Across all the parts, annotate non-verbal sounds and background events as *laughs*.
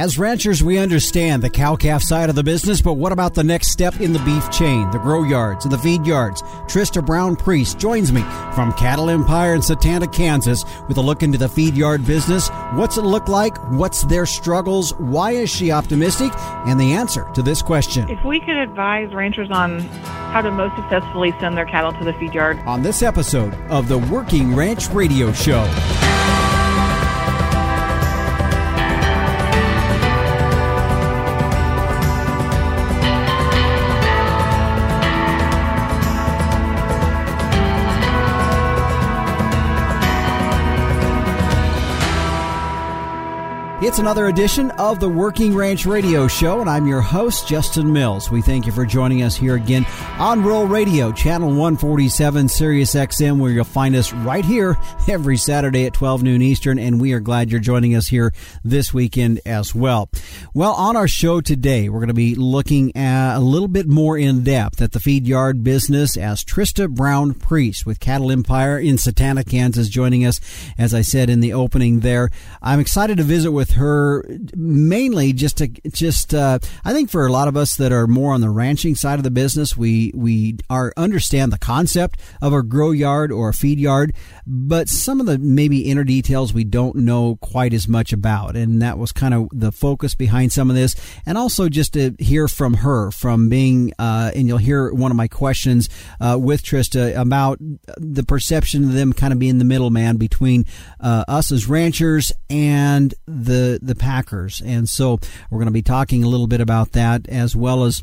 As ranchers, we understand the cow calf side of the business, but what about the next step in the beef chain, the grow yards and the feed yards? Trista Brown Priest joins me from Cattle Empire in Satanta, Kansas, with a look into the feed yard business. What's it look like? What's their struggles? Why is she optimistic? And the answer to this question. If we could advise ranchers on how to most successfully send their cattle to the feed yard. On this episode of the Working Ranch Radio Show. It's another edition of the Working Ranch Radio Show, and I'm your host, Justin Mills. We thank you for joining us here again on Rural Radio, Channel 147, Sirius XM, where you'll find us right here every Saturday at 12 noon Eastern, and we are glad you're joining us here this weekend as well. Well, on our show today, we're going to be looking at a little bit more in depth at the feed yard business as Trista Brown Priest with Cattle Empire in Satanta, Kansas, joining us, as I said in the opening there. I'm excited to visit with her mainly just to just uh, I think for a lot of us that are more on the ranching side of the business, we we are understand the concept of a grow yard or a feed yard, but some of the maybe inner details we don't know quite as much about, and that was kind of the focus behind some of this, and also just to hear from her from being uh, and you'll hear one of my questions uh, with Trista about the perception of them kind of being the middleman between uh, us as ranchers and the the Packers, and so we're going to be talking a little bit about that as well as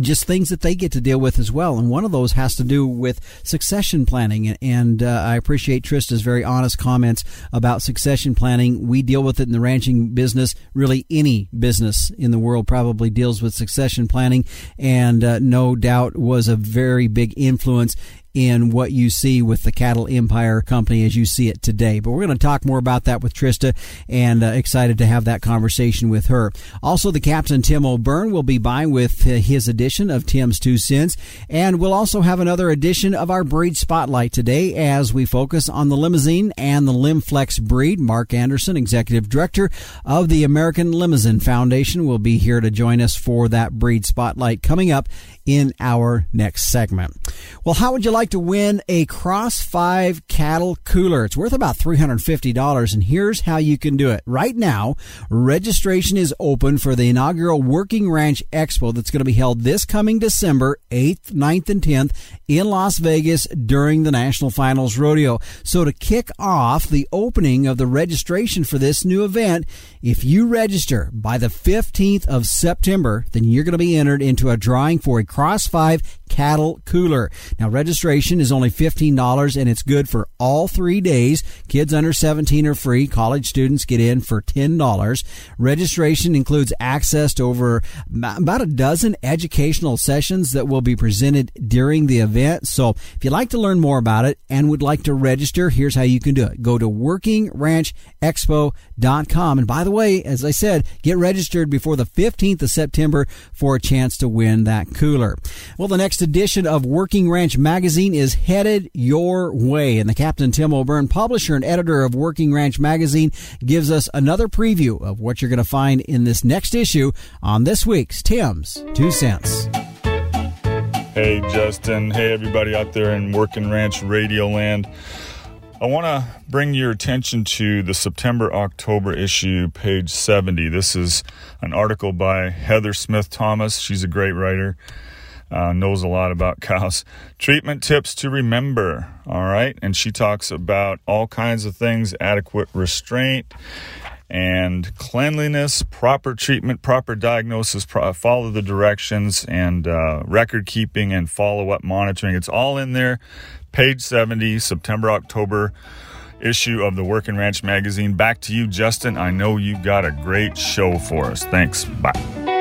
just things that they get to deal with as well. And one of those has to do with succession planning. And uh, I appreciate Trista's very honest comments about succession planning. We deal with it in the ranching business. Really, any business in the world probably deals with succession planning. And uh, no doubt was a very big influence in what you see with the Cattle Empire Company as you see it today. But we're going to talk more about that with Trista and uh, excited to have that conversation with her. Also, the Captain Tim O'Byrne will be by with his edition of Tim's Two Cents. And we'll also have another edition of our breed spotlight today as we focus on the Limousin and the Limflex breed. Mark Anderson, Executive Director of the American Limousin Foundation, will be here to join us for that breed spotlight coming up in our next segment. Well, how would you like to win a Cross 5 cattle cooler? It's worth about $350, and here's how you can do it. Right now, registration is open for the inaugural Working Ranch Expo that's going to be held this coming December 8th, 9th, and 10th in Las Vegas during the National Finals Rodeo. So to kick off the opening of the registration for this new event, if you register by the 15th of September, then you're going to be entered into a drawing for a Cross 5 cattle cooler. Now registration is only $15 and it's good for all 3 days. Kids under 17 are free. College students get in for $10. Registration includes access to over about a dozen educational sessions that will be presented during the event. So if you'd like to learn more about it and would like to register, here's how you can do it. Go to workingranchexpo.com. And by the way, as I said, get registered before the 15th of September for a chance to win that cooler. Well, the next edition of Working Ranch Magazine is headed your way, and the Captain Tim O'Byrne, publisher and editor of Working Ranch Magazine, gives us another preview of what you're going to find in this next issue on this week's Tim's Two Cents. Hey, Justin. Hey, everybody out there in Working Ranch Radio Land. I want to bring your attention to the September October issue, page 70. This is an article by Heather Smith Thomas. She's a great writer uh, knows a lot about cows. Treatment tips to remember, all right? And she talks about all kinds of things adequate restraint and cleanliness, proper treatment, proper diagnosis, pro- follow the directions, and uh, record keeping and follow up monitoring. It's all in there. Page 70, September, October issue of the Working Ranch magazine. Back to you, Justin. I know you've got a great show for us. Thanks. Bye.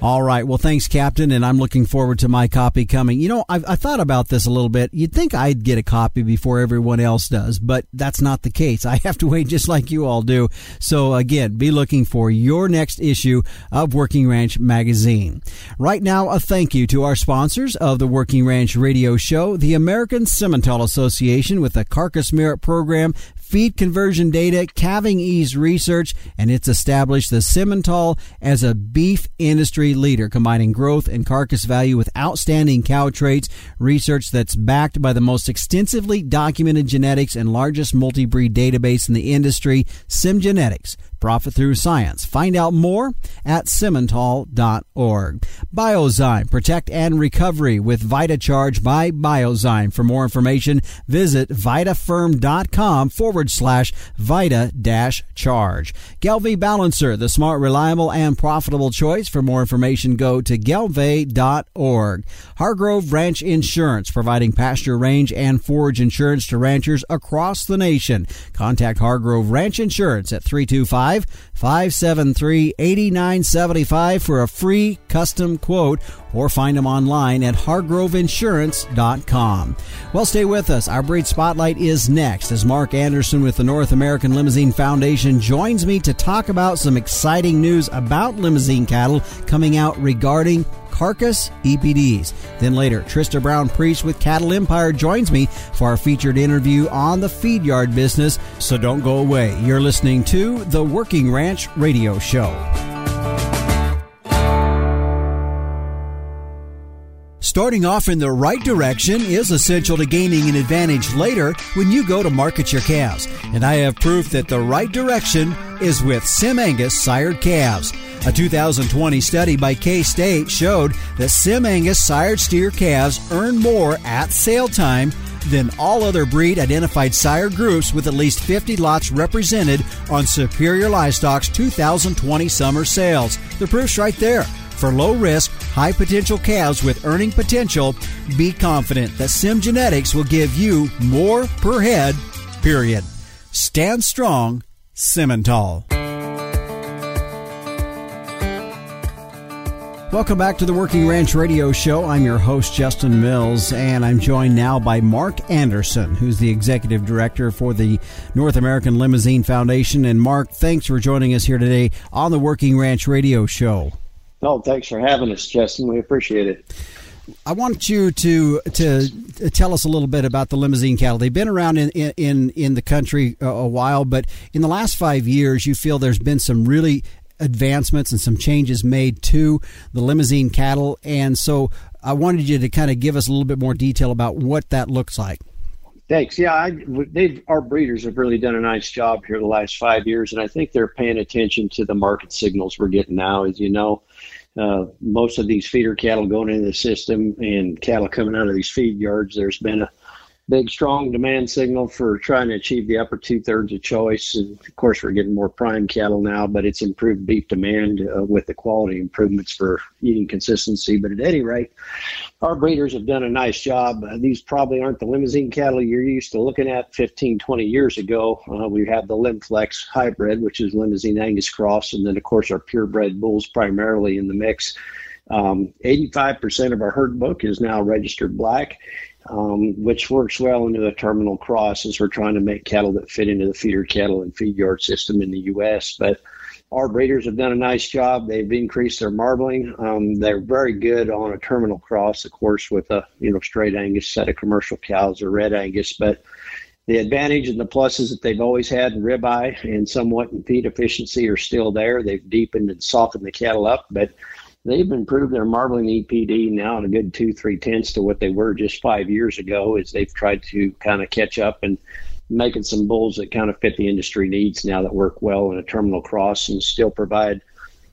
All right. Well, thanks, Captain. And I'm looking forward to my copy coming. You know, I've, I thought about this a little bit. You'd think I'd get a copy before everyone else does, but that's not the case. *laughs* I have to wait just like you all do. So again, be looking for your next issue of Working Ranch magazine. Right now, a thank you to our sponsors of the Working Ranch radio show, the American Simmental Association with the Carcass Merit Program, feed conversion data, calving ease research, and it's established the Simmental as a beef industry leader, combining growth and carcass value with outstanding cow traits, research that's backed by the most extensively documented genetics and largest multi-breed database in the industry, SimGenetics. Profit through science. Find out more at simmental.org. Biozyme, protect and recovery with VitaCharge by Biozyme. For more information, visit vitaferm.com forward slash vita dash charge. Gelbvieh Balancer, the smart, reliable, and profitable choice. For more information, go to gelbvieh.org. Hargrove Ranch Insurance, providing pasture range and forage insurance to ranchers across the nation. Contact Hargrove Ranch Insurance at 325 573 8975 for a free custom quote or find them online at hargroveinsurance.com. Well, stay with us. Our breed spotlight is next as Mark Anderson with the North American Limousin Foundation joins me to talk about some exciting news about Limousin cattle coming out regarding carcass EPDs. Then later, Trista Brown Priest with Cattle Empire joins me for our featured interview on the feed yard business. So don't go away. You're listening to the Working Ranch Radio Show. Starting off in the right direction is essential to gaining an advantage later when you go to market your calves. And I have proof that the right direction is with Sim Angus sired calves. A 2020 study by K State showed that Sim Angus sired steer calves earn more at sale time than all other breed identified sire groups with at least 50 lots represented on Superior Livestock's 2020 summer sales. The proof's right there. For low risk, high potential calves with earning potential, be confident that Sim Genetics will give you more per head, period. Stand strong, Simmental. Welcome back to the Working Ranch Radio Show. I'm your host, Justin Mills, and I'm joined now by Mark Anderson, who's the Executive Director for the North American Limousin Foundation. And Mark, thanks for joining us here today on the Working Ranch Radio Show. Oh, thanks for having us, Justin. We appreciate it. I want you to to tell us a little bit about the Limousin cattle. They've been around in in in the country a while, but in the last five years, you feel there's been some really advancements and some changes made to the Limousin cattle. And so I wanted you to kind of give us a little bit more detail about what that looks like. Thanks. Yeah, I, they've, our breeders have really done a nice job here the last five years, and I think they're paying attention to the market signals we're getting now. As you know, uh, most of these feeder cattle going into the system and cattle coming out of these feed yards, there's been a big, strong demand signal for trying to achieve the upper two thirds of choice. And of course, we're getting more prime cattle now, but it's improved beef demand uh, with the quality improvements for eating consistency. But at any rate, our breeders have done a nice job. Uh, these probably aren't the Limousin cattle you're used to looking at 15, 20 years ago. Uh, we have the Limflex hybrid, which is Limousin Angus cross, and then, of course, our purebred bulls primarily in the mix. Um, 85% of our herd book is now registered black um, which works well into a terminal cross as we're trying to make cattle that fit into the feeder cattle and feed yard system in the U.S. But our breeders have done a nice job. They've increased their marbling. Um, they're very good on a terminal cross, of course, with a you know straight Angus set of commercial cows or red Angus. But the advantage and the pluses that they've always had in ribeye and somewhat in feed efficiency are still there. They've deepened and softened the cattle up, but they've improved their marbling EPD now in a good two, three tenths to what they were just five years ago as they've tried to kind of catch up and making some bulls that kind of fit the industry needs now that work well in a terminal cross and still provide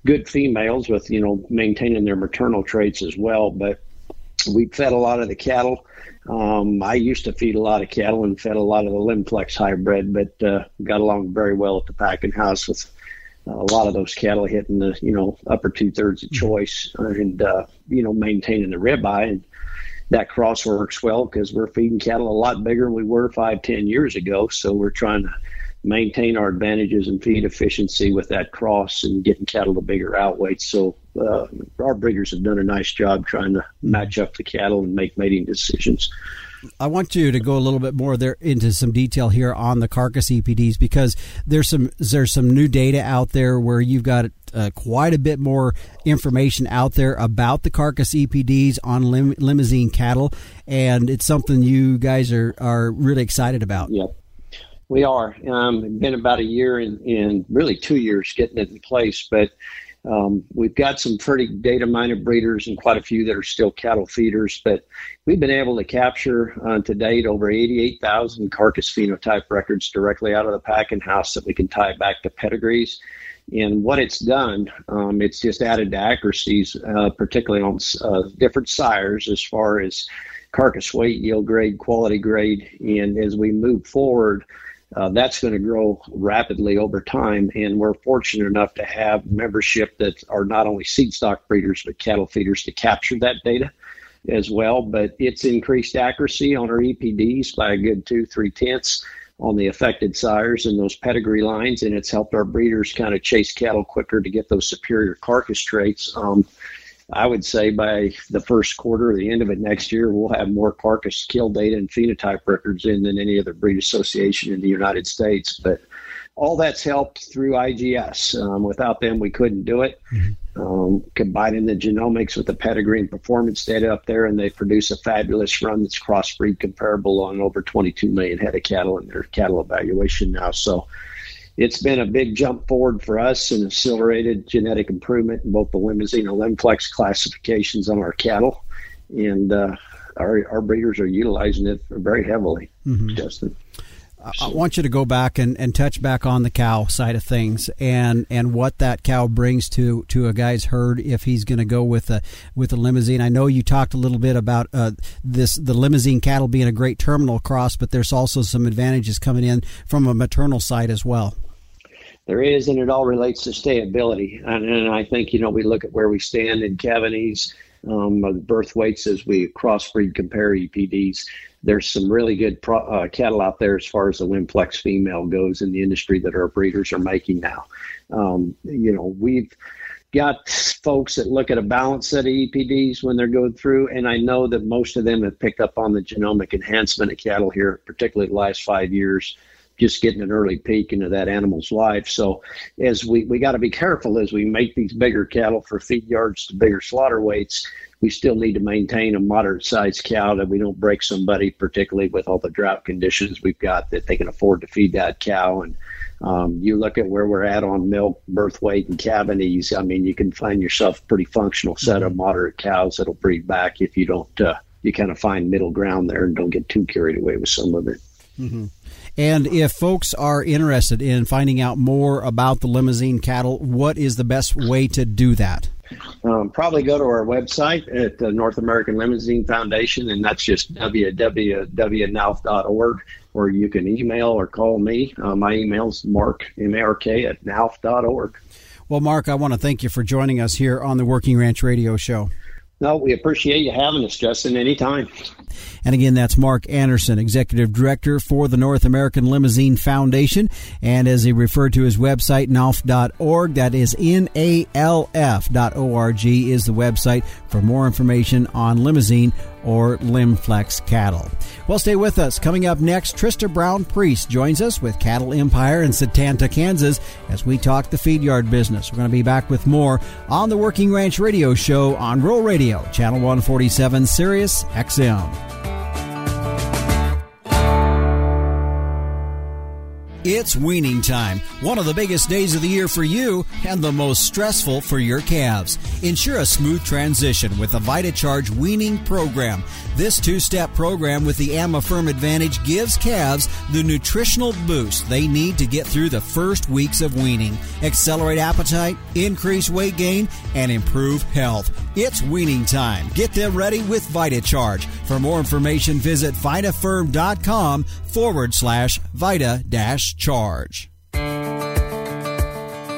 good females with, you know, maintaining their maternal traits as well. But we fed a lot of the cattle. Um, I used to feed a lot of cattle and fed a lot of the Limflex hybrid, but uh, got along very well at the packing house with a lot of those cattle hitting the you know upper two thirds of mm-hmm. choice and uh, you know maintaining the ribeye. And that cross works well because we're feeding cattle a lot bigger than we were five ten years ago. So we're trying to maintain our advantages in feed efficiency with that cross and getting cattle to bigger outweights. So uh, our breeders have done a nice job trying to match up the cattle and make mating decisions I want you to go a little bit more there into some detail here on the carcass EPDs because there's some there's some new data out there where you've got uh, quite a bit more information out there about the carcass EPDs on lim- Limousin cattle, and it's something you guys are are really excited about. Yep. We are. Um, been about a year and really two years getting it in place, but um, we've got some pretty data minded breeders and quite a few that are still cattle feeders, but we've been able to capture uh, to date over 88,000 carcass phenotype records directly out of the packing house that we can tie back to pedigrees. And what it's done, um, it's just added to accuracies, uh, particularly on uh, different sires as far as carcass weight, yield grade, quality grade. And as we move forward, uh, that's going to grow rapidly over time. And we're fortunate enough to have membership that are not only seed stock breeders, but cattle feeders to capture that data as well. But it's increased accuracy on our EPDs by a good two, three tenths on the affected sires and those pedigree lines. And it's helped our breeders kind of chase cattle quicker to get those superior carcass traits. Um, I would say by the first quarter or the end of it next year, we'll have more carcass kill data and phenotype records in than any other breed association in the United States. But all that's helped through IGS. Um, without them, we couldn't do it. Mm-hmm. Um, combining the genomics with the pedigree and performance data up there, and they produce a fabulous run that's crossbreed comparable on over 22 million head of cattle in their cattle evaluation now. So it's been a big jump forward for us and accelerated genetic improvement in both the Limousin and limflex classifications on our cattle. And uh, our, our breeders are utilizing it very heavily, mm-hmm. Justin. I want you to go back and, and touch back on the cow side of things and, and what that cow brings to, to a guy's herd if he's going to go with a with a Limousin. I know you talked a little bit about uh, this the Limousin cattle being a great terminal cross, but there's also some advantages coming in from a maternal side as well. There is, and it all relates to stayability. And, and I think, you know, we look at where we stand in Cavanese, um, birth weights as we crossbreed compare EPDs. There's some really good pro, uh, cattle out there as far as the Limflex female goes in the industry that our breeders are making now. Um, you know, we've got folks that look at a balanced set of EPDs when they're going through, and I know that most of them have picked up on the genomic enhancement of cattle here, particularly the last five years just getting an early peek into that animal's life. So as we, we got to be careful as we make these bigger cattle for feed yards to bigger slaughter weights, we still need to maintain a moderate sized cow that we don't break somebody, particularly with all the drought conditions we've got that they can afford to feed that cow. And um, you look at where we're at on milk, birth weight, and calving ease. I mean, you can find yourself a pretty functional set of moderate cows that'll breed back if you don't, uh, you kind of find middle ground there and don't get too carried away with some of it. Mm-hmm. And if folks are interested in finding out more about the Limousin cattle, what is the best way to do that? Um, probably go to our website at the North American Limousin Foundation, and that's just www.nalf.org, or you can email or call me. Uh, my email is mark, M-A-R-K, at nalf.org. Well, Mark, I want to thank you for joining us here on the Working Ranch Radio Show. No, we appreciate you having us, Justin, anytime. And again, that's Mark Anderson, Executive Director for the North American Limousin Foundation. And as he referred to his website, nalf.org, that is N-A-L-F dot O-R-G is the website for more information on Limousin or Limflex cattle. Well, stay with us. Coming up next, Trista Brown Priest joins us with Cattle Empire in Satanta, Kansas, as we talk the feed yard business. We're going to be back with more on the Working Ranch Radio Show on Rural Radio, Channel 147, Sirius XM. It's weaning time, one of the biggest days of the year for you and the most stressful for your calves. Ensure a smooth transition with the VitaCharge weaning program. This two step program with the Amaferm Advantage gives calves the nutritional boost they need to get through the first weeks of weaning, accelerate appetite, increase weight gain, and improve health. It's weaning time. Get them ready with VitaCharge. For more information, visit vitaferm.com forward slash vita dash charge.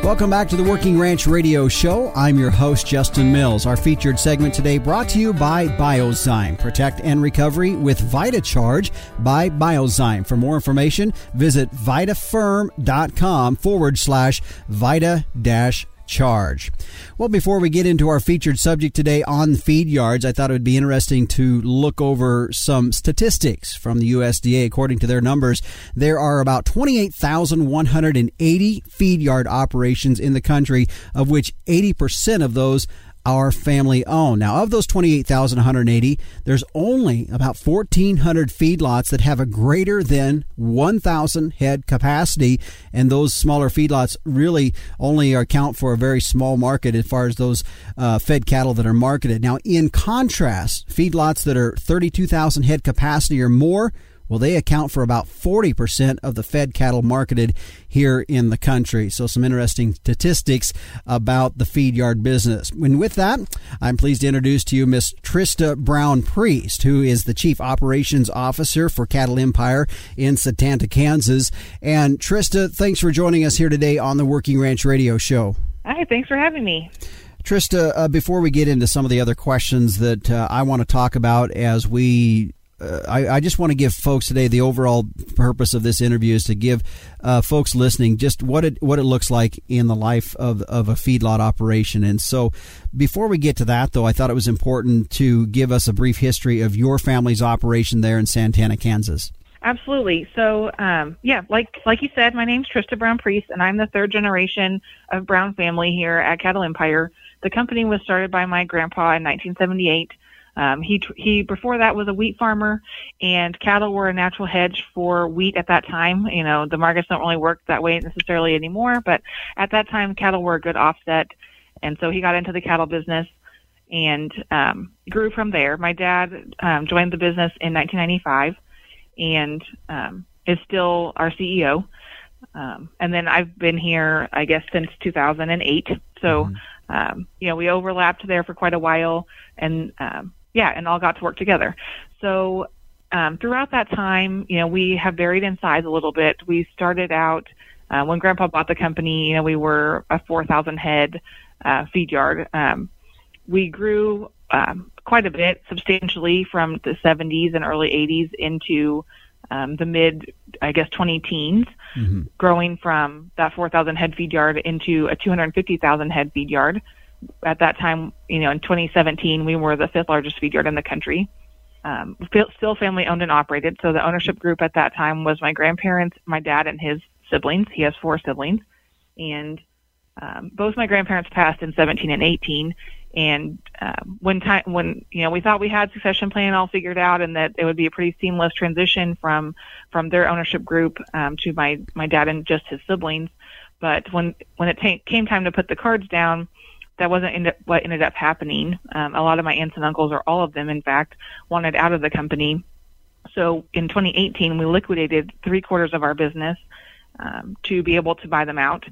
Welcome back to the Working Ranch Radio Show. I'm your host, Justin Mills. Our featured segment today brought to you by Biozyme. Protect and recovery with VitaCharge by Biozyme. For more information, visit vitaferm.com forward slash vita dash charge. Well, before we get into our featured subject today on feed yards, I thought it would be interesting to look over some statistics from the USDA. According to their numbers, there are about 28,180 feed yard operations in the country, of which 80% of those are family owned. Now, of those 28,180, there's only about 1,400 feedlots that have a greater than 1,000 head capacity, and those smaller feedlots really only account for a very small market as far as those uh, fed cattle that are marketed. Now, in contrast, feedlots that are 32,000 head capacity or more well, they account for about 40% of the fed cattle marketed here in the country. So, some interesting statistics about the feed yard business. And with that, I'm pleased to introduce to you Miss Trista Brown Priest, who is the Chief Operations Officer for Cattle Empire in Satanta, Kansas. And Trista, thanks for joining us here today on the Working Ranch Radio Show. Hi, thanks for having me. Trista, uh, before we get into some of the other questions that uh, I want to talk about as we uh, I, I, just want to give folks today the overall purpose of this interview is to give uh, folks listening just what it what it looks like in the life of of a feedlot operation. And so, before we get to that, though, I thought it was important to give us a brief history of your family's operation there in Satanta, Kansas. Absolutely. So, um, yeah, like like you said, my name's Trista Brown Priest, and I'm the third generation of Brown family here at Cattle Empire. The company was started by my grandpa in 1978 um, he he before that was a wheat farmer, and cattle were a natural hedge for wheat at that time. You know, the markets don't really work that way necessarily anymore, but at that time, cattle were a good offset, and so he got into the cattle business and um, grew from there. My dad um, joined the business in 1995, and um, is still our CEO. Um, and then I've been here, I guess, since 2008. So, mm-hmm. um, you know, we overlapped there for quite a while, and um, yeah, and all got to work together. So um, throughout that time, you know, we have varied in size a little bit. We started out uh, when Grandpa bought the company. You know, we were a 4,000 head uh, feed yard. Um, we grew um, quite a bit, substantially from the 70s and early 80s into um, the mid, I guess, 20 teens, mm-hmm. growing from that 4,000 head feed yard into a 250,000 head feed yard at that time, you know, in 2017, we were the fifth largest feed yard in the country. Um, still family owned and operated. So the ownership group at that time was my grandparents, my dad, and his siblings. He has four siblings, and um, both my grandparents passed in 17 and 18. And um, when time when you know we thought we had succession plan all figured out, and that it would be a pretty seamless transition from from their ownership group um, to my my dad and just his siblings. But when when it t- came time to put the cards down, that wasn't end up, what ended up happening. Um, a lot of my aunts and uncles, or all of them, in fact, wanted out of the company. So in 2018, we liquidated three quarters of our business um, to be able to buy them out.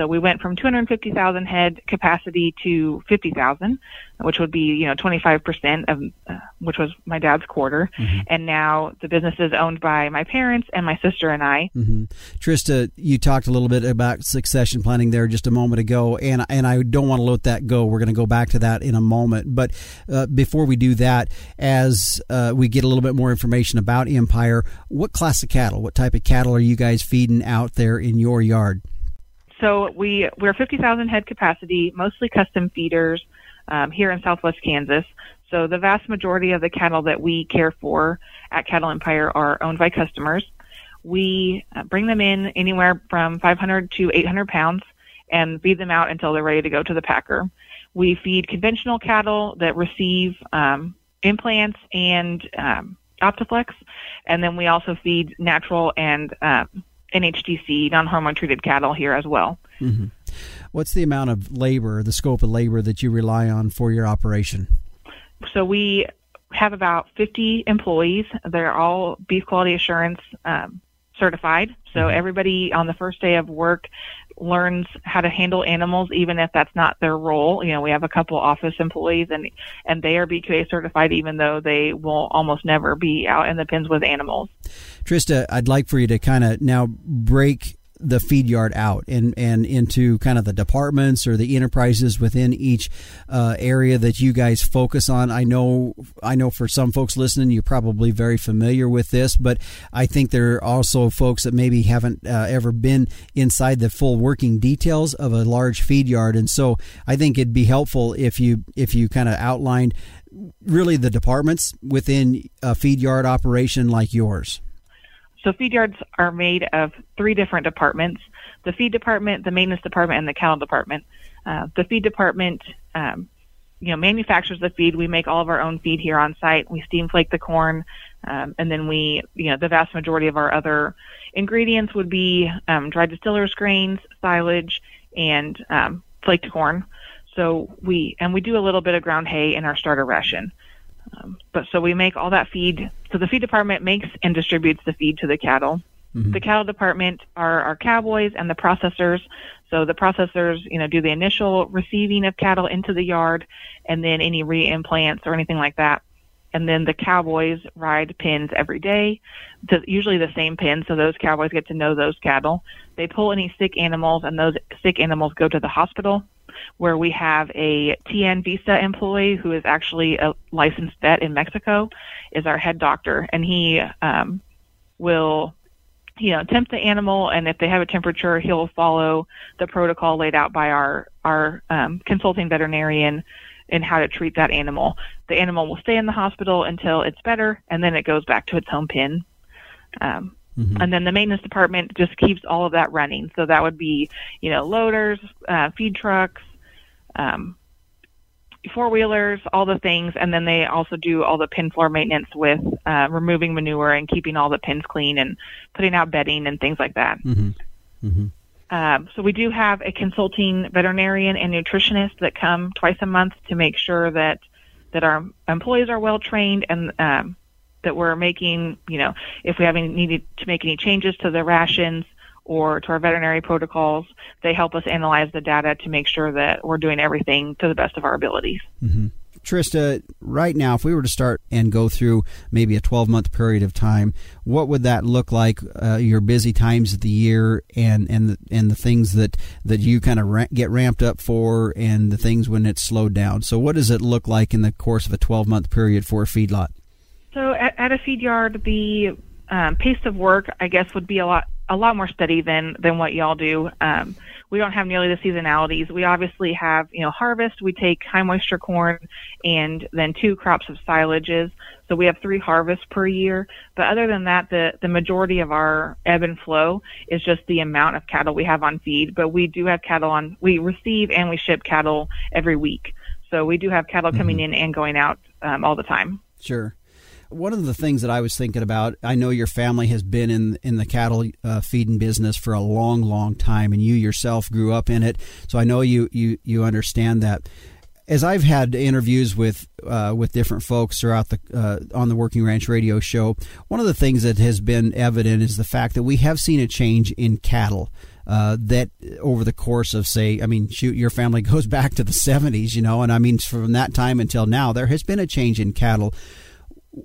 So we went from 250,000 head capacity to 50,000, which would be, you know, 25% of, uh, which was my dad's quarter. Mm-hmm. And now the business is owned by my parents and my sister and I. Mm-hmm. Trista, you talked a little bit about succession planning there just a moment ago, and and I don't want to let that go. We're going to go back to that in a moment. But uh, before we do that, as uh, we get a little bit more information about Empire, what class of cattle, what type of cattle are you guys feeding out there in your yard? So we we're 50,000 head capacity, mostly custom feeders um, here in Southwest Kansas. So the vast majority of the cattle that we care for at Cattle Empire are owned by customers. We uh, bring them in anywhere from 500 to 800 pounds and feed them out until they're ready to go to the packer. We feed conventional cattle that receive um, implants and um, Optaflexx, and then we also feed natural and um, NHTC, non-hormone treated cattle here as well. Mm-hmm. What's the amount of labor, the scope of labor that you rely on for your operation? So we have about 50 employees. They're all beef quality assurance um, certified. So mm-hmm. everybody on the first day of work learns how to handle animals, even if that's not their role. You know, we have a couple office employees, and and they are BQA certified, even though they will almost never be out in the pens with animals. Trista, I'd like for you to kind of now break the feed yard out and, and into kind of the departments or the enterprises within each uh, area that you guys focus on. I know I know for some folks listening, you're probably very familiar with this, but I think there are also folks that maybe haven't uh, ever been inside the full working details of a large feed yard, and so I think it'd be helpful if you if you kind of outlined really the departments within a feed yard operation like yours. So feed yards are made of three different departments: the feed department, the maintenance department, and the cattle department. Uh, the feed department um, you know manufactures the feed. We make all of our own feed here on site. We steam flake the corn, um, and then we you know the vast majority of our other ingredients would be um, dried distillers grains, silage, and um, flaked corn. So we and we do a little bit of ground hay in our starter ration. Um, but so we make all that feed. So the feed department makes and distributes the feed to the cattle. Mm-hmm. The cattle department are our cowboys and the processors. So the processors, you know, do the initial receiving of cattle into the yard, and then any reimplants or anything like that. And then the cowboys ride pins every day, to, usually the same pins. So those cowboys get to know those cattle. They pull any sick animals, and those sick animals go to the hospital where we have a TN visa employee who is actually a licensed vet in Mexico, is our head doctor, and he um, will you know tempt the animal and if they have a temperature he'll follow the protocol laid out by our our um, consulting veterinarian in how to treat that animal. The animal will stay in the hospital until it's better and then it goes back to its home pen. Um, mm-hmm. and then the maintenance department just keeps all of that running so that would be you know loaders uh, feed trucks um, four wheelers, all the things, and then they also do all the pin floor maintenance with uh, removing manure and keeping all the pins clean and putting out bedding and things like that. Mm-hmm. Mm-hmm. Um, so we do have a consulting veterinarian and nutritionist that come twice a month to make sure that that our employees are well trained and um, that we're making, you know, if we have any needed to make any changes to the rations, or to our veterinary protocols. They help us analyze the data to make sure that we're doing everything to the best of our abilities. Mm-hmm. Trista, right now, if we were to start and go through maybe a 12 month period of time, what would that look like? Uh, your busy times of the year and and the, and the things that that you kind of ra- get ramped up for, and the things when it's slowed down. So, what does it look like in the course of a 12 month period for a feedlot? So, at, at a feed yard, the um, pace of work, I guess, would be a lot a lot more steady than than what y'all do. Um, we don't have nearly the seasonalities. We obviously have, you know, harvest. We take high moisture corn and then two crops of silages. So we have three harvests per year. But other than that, the the majority of our ebb and flow is just the amount of cattle we have on feed. But we do have cattle on. We receive and we ship cattle every week. So we do have cattle coming mm-hmm. in and going out um, all the time. Sure. One of the things that I was thinking about, I know your family has been in in the cattle uh, feeding business for a long, long time, and you yourself grew up in it, so I know you you you understand that. As I've had interviews with uh, with different folks throughout the uh, on the Working Ranch Radio show, one of the things that has been evident is the fact that we have seen a change in cattle. Uh, that over the course of say, I mean, shoot, your family *laughs* goes back to the 70s, you know, and I mean, from that time until now, there has been a change in cattle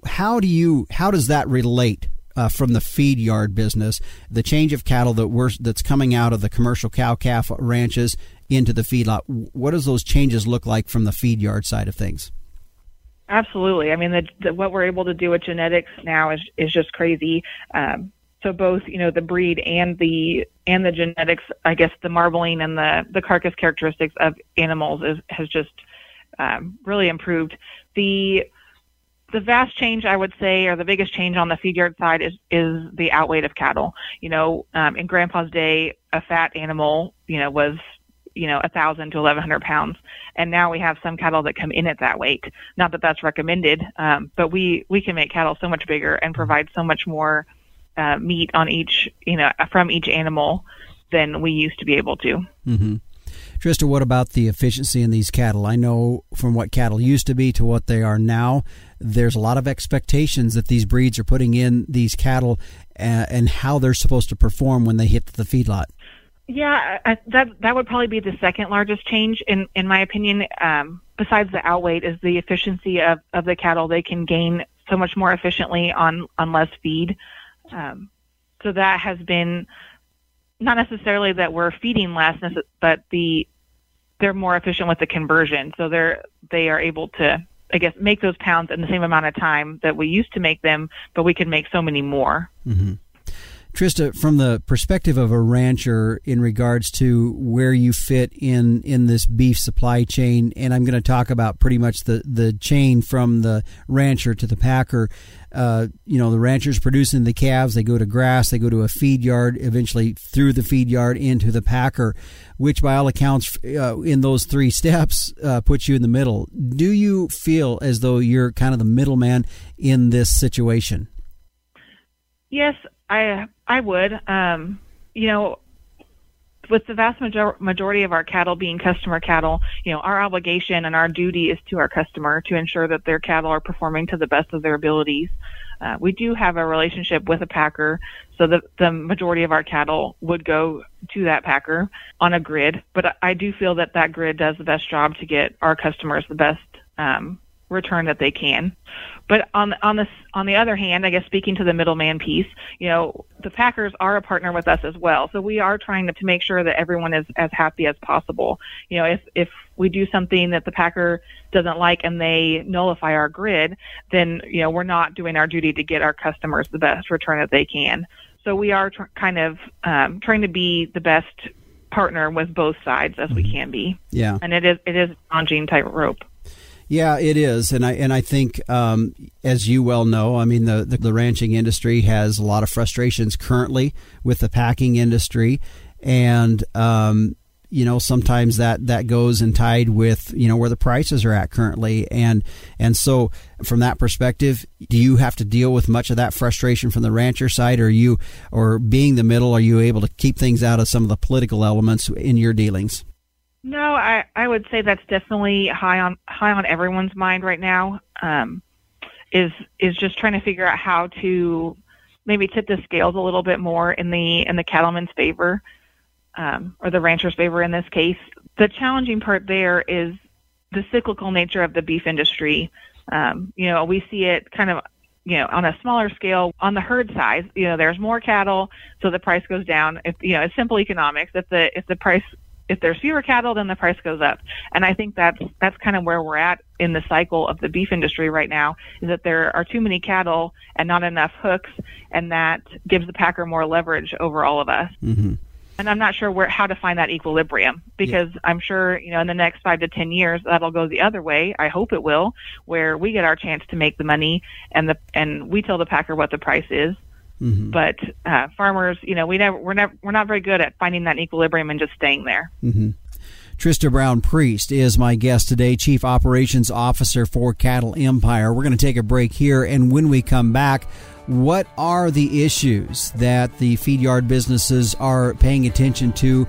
how do you how does that relate uh, from the feed yard business, the change of cattle that we're, that's coming out of the commercial cow calf ranches into the feedlot? What does those changes look like from the feed yard side of things? Absolutely. I mean, the, the, what we're able to do with genetics now is is just crazy. Um, so both, you know, the breed and the and the genetics, I guess, the marbling and the the carcass characteristics of animals is has just um, really improved. The the vast change I would say, or the biggest change on the feed yard side, is is the outweight of cattle. You know, um, in Grandpa's day, a fat animal, you know, was you know a thousand to eleven hundred pounds, and now we have some cattle that come in at that weight. Not that that's recommended, um, but we we can make cattle so much bigger and provide so much more uh, meat on each, you know, from each animal than we used to be able to. Mm-hmm. Trista, what about the efficiency in these cattle? I know from what cattle used to be to what they are now, there's a lot of expectations that these breeds are putting in these cattle uh, and how they're supposed to perform when they hit the feedlot. Yeah, I, that that would probably be the second largest change in in my opinion. Um, besides the outweight, is the efficiency of of the cattle. They can gain so much more efficiently on on less feed. Um, so that has been not necessarily that we're feeding less, but the they're more efficient with the conversion. So they're they are able to I guess make those pounds in the same amount of time that we used to make them, but we can make so many more. Mm-hmm. Trista, from the perspective of a rancher in regards to where you fit in in this beef supply chain, and I'm going to talk about pretty much the the chain from the rancher to the packer. Uh, you know, the ranchers producing the calves, they go to grass, they go to a feed yard, eventually through the feed yard into the packer, which by all accounts, uh, in those three steps, uh, puts you in the middle. Do you feel as though you're kind of the middleman in this situation? Yes, I I would. Um, you know, with the vast major- majority of our cattle being customer cattle, you know, our obligation and our duty is to our customer to ensure that their cattle are performing to the best of their abilities. Uh, we do have a relationship with a packer, so the the majority of our cattle would go to that packer on a grid. But I do feel that that grid does the best job to get our customers the best um, return that they can. But on on this on the other hand, I guess speaking to the middleman piece, you know, the Packers are a partner with us as well. So we are trying to, to make sure that everyone is as happy as possible. You know, if if we do something that the Packer doesn't like and they nullify our grid, then you know we're not doing our duty to get our customers the best return that they can. So we are tr- kind of um, trying to be the best partner with both sides as we mm-hmm. can be. Yeah, and it is it is on Gene tightrope. Yeah, it is, and I and I think, um, as you well know, I mean the, the, the ranching industry has a lot of frustrations currently with the packing industry, and um, you know sometimes that that goes and tied with you know where the prices are at currently, and and so from that perspective, do you have to deal with much of that frustration from the rancher side, or you or being the middle, are you able to keep things out of some of the political elements in your dealings? No, I I would say that's definitely high on high on everyone's mind right now. Um, is is just trying to figure out how to maybe tip the scales a little bit more in the in the cattleman's favor, um, or the rancher's favor in this case. The challenging part there is the cyclical nature of the beef industry. Um, you know, we see it kind of you know, on a smaller scale, on the herd size, you know, there's more cattle, so the price goes down. If you know, it's simple economics. If the if the price if there's fewer cattle, then the price goes up. And I think that's that's kind of where we're at in the cycle of the beef industry right now. Is that there are too many cattle and not enough hooks, and that gives the packer more leverage over all of us. Mm-hmm. And I'm not sure where how to find that equilibrium because yeah. I'm sure you know in the next five to ten years that'll go the other way. I hope it will, where we get our chance to make the money and the and we tell the packer what the price is Mm-hmm. But uh, farmers, you know, we never we're never we're not very good at finding that equilibrium and just staying there. Mm-hmm. Trista Brown Priest is my guest today, Chief Operations Officer for Cattle Empire. We're going to take a break here, and when we come back, what are the issues that the feed yard businesses are paying attention to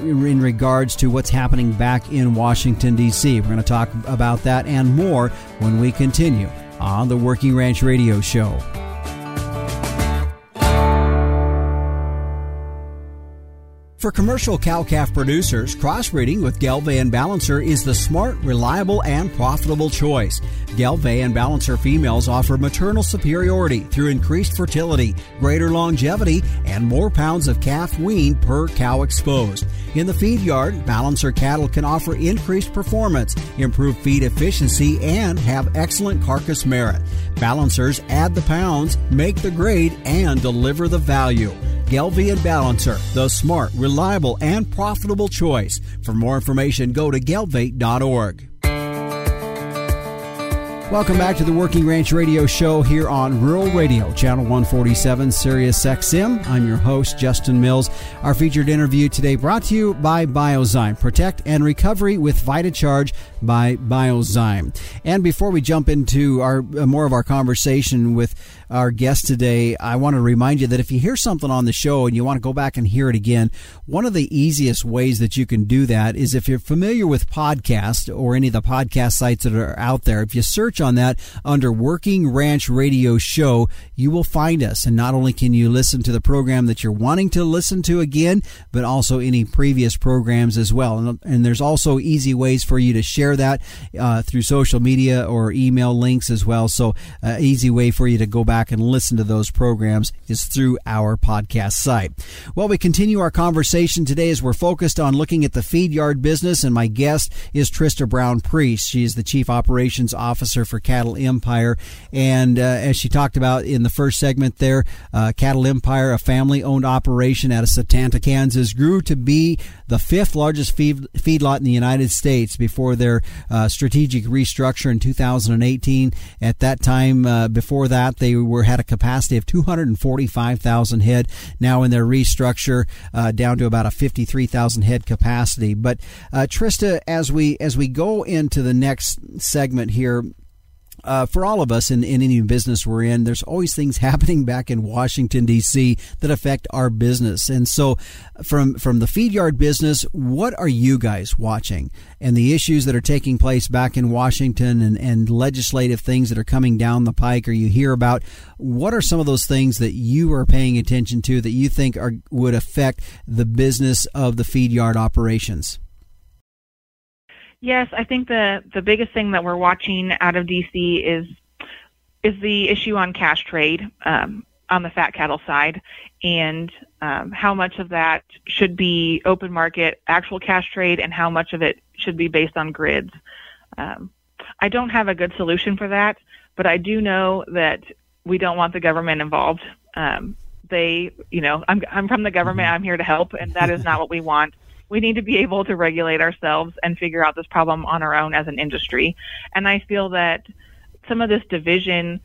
in regards to what's happening back in Washington, D.C.? We're going to talk about that and more when we continue on the Working Ranch Radio Show. For commercial cow-calf producers, crossbreeding with and Balancer is the smart, reliable, and profitable choice. And Balancer females offer maternal superiority through increased fertility, greater longevity, and more pounds of calf weaned per cow exposed. In the feed yard, Balancer cattle can offer increased performance, improve feed efficiency, and have excellent carcass merit. Balancers add the pounds, make the grade, and deliver the value. Gelbvieh Balancer, the smart, reliable, and profitable choice. For more information, go to gelbvieh.org. Welcome back to the Working Ranch Radio Show here on Rural Radio, Channel 147, Sirius XM. I'm your host, Justin Mills. Our featured interview today brought to you by Biozyme. Protect and recovery with VitaCharge by Biozyme. And before we jump into our uh, more of our conversation with our guest today, I want to remind you that if you hear something on the show and you want to go back and hear it again, one of the easiest ways that you can do that is if you're familiar with podcast or any of the podcast sites that are out there, if you search on that under Working Ranch Radio Show, you will find us. And not only can you listen to the program that you're wanting to listen to again, but also any previous programs as well. And, and there's also easy ways for you to share that uh, through social media or email links as well. So, uh, easy way for you to go back and listen to those programs is through our podcast site. Well, we continue our conversation today as we're focused on looking at the feed yard business, and my guest is Trista Brown Priest. She is the Chief Operations Officer for Cattle Empire. And uh, as she talked about in the first segment there, uh, Cattle Empire, a family owned operation out of Satanta, Kansas, grew to be the fifth largest feed, feedlot in the United States before their uh, strategic restructure in 2018. At that time, uh, before that, they were had a capacity of 245,000 head. Now in their restructure, uh, down to about a 53,000 head capacity. But uh, Trista, as we as we go into the next segment here, uh, for all of us in, in any business we're in, there's always things *laughs* happening back in Washington D.C. that affect our business. And so, from from the feed yard business, what are you guys watching and the issues that are taking place back in Washington and, and legislative things that are coming down the pike or you hear about? What are some of those things that you are paying attention to that you think are would affect the business of the feed yard operations? Yes, I think the the biggest thing that we're watching out of DC is is the issue on cash trade um, on the fat cattle side, and um, how much of that should be open market, actual cash trade, and how much of it should be based on grids. Um, I don't have a good solution for that, but I do know that we don't want the government involved. Um, they, you know, I'm I'm from the government. Mm-hmm. I'm here to help, and that is not what we want we need to be able to regulate ourselves and figure out this problem on our own as an industry. And I feel that some of this division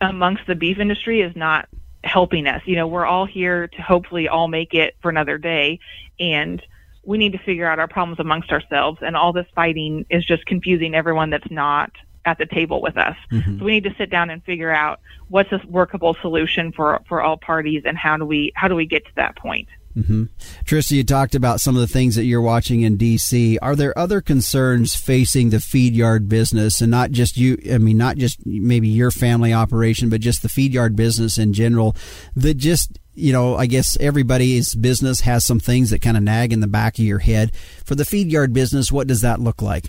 amongst the beef industry is not helping us. You know, we're all here to hopefully all make it for another day and we need to figure out our problems amongst ourselves and all this fighting is just confusing everyone that's not at the table with us. Mm-hmm. So we need to sit down and figure out what's a workable solution for for all parties and how do we how do we get to that point. Mm-hmm. Trista, you talked about some of the things that you're watching in D.C. Are there other concerns facing the feed yard business, and not just you? I mean, not just maybe your family operation, but just the feed yard business in general. That just you know, I guess everybody's business has some things that kind of nag in the back of your head. For the feed yard business, what does that look like?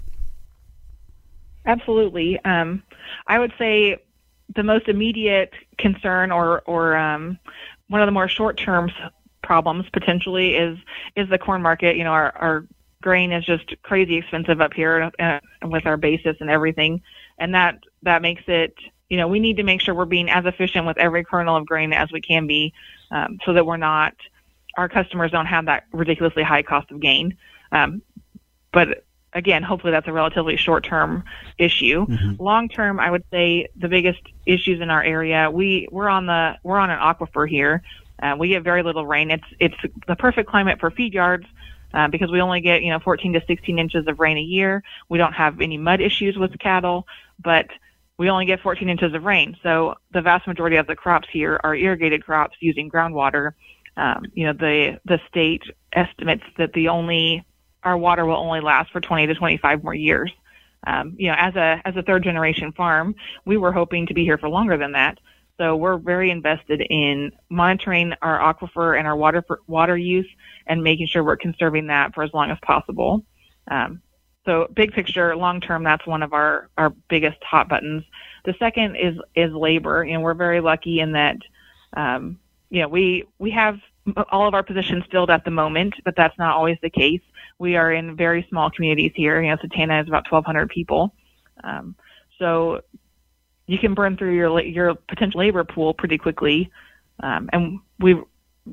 Absolutely. Um, I would say the most immediate concern, or or um, one of the more short term problems potentially is is the corn market. You know, our our grain is just crazy expensive up here uh, with our basis and everything, and that that makes it. You know, we need to make sure we're being as efficient with every kernel of grain as we can be, um, so that we're not our customers don't have that ridiculously high cost of gain. Um, but again, hopefully that's a relatively short term issue. Mm-hmm. Long term, I would say the biggest issues in our area, we, we're on the, we're on an aquifer here. Uh, we get very little rain. It's it's the perfect climate for feed yards uh, because we only get you know 14 to 16 inches of rain a year. We don't have any mud issues with cattle, but we only get 14 inches of rain. So the vast majority of the crops here are irrigated crops using groundwater. Um, you know the the state estimates that the only our water will only last for 20 to 25 more years. Um, you know, as a as a third generation farm, we were hoping to be here for longer than that. So we're very invested in monitoring our aquifer and our water water use and making sure we're conserving that for as long as possible. Um, so big picture, long term, that's one of our, our biggest hot buttons. The second is is labor. Know, we're very lucky in that, um, you know, we we have all of our positions filled at the moment, but that's not always the case. We are in very small communities here. You know, Satanta is about 1,200 people. Um, so you can burn through your your potential labor pool pretty quickly. Um, and we've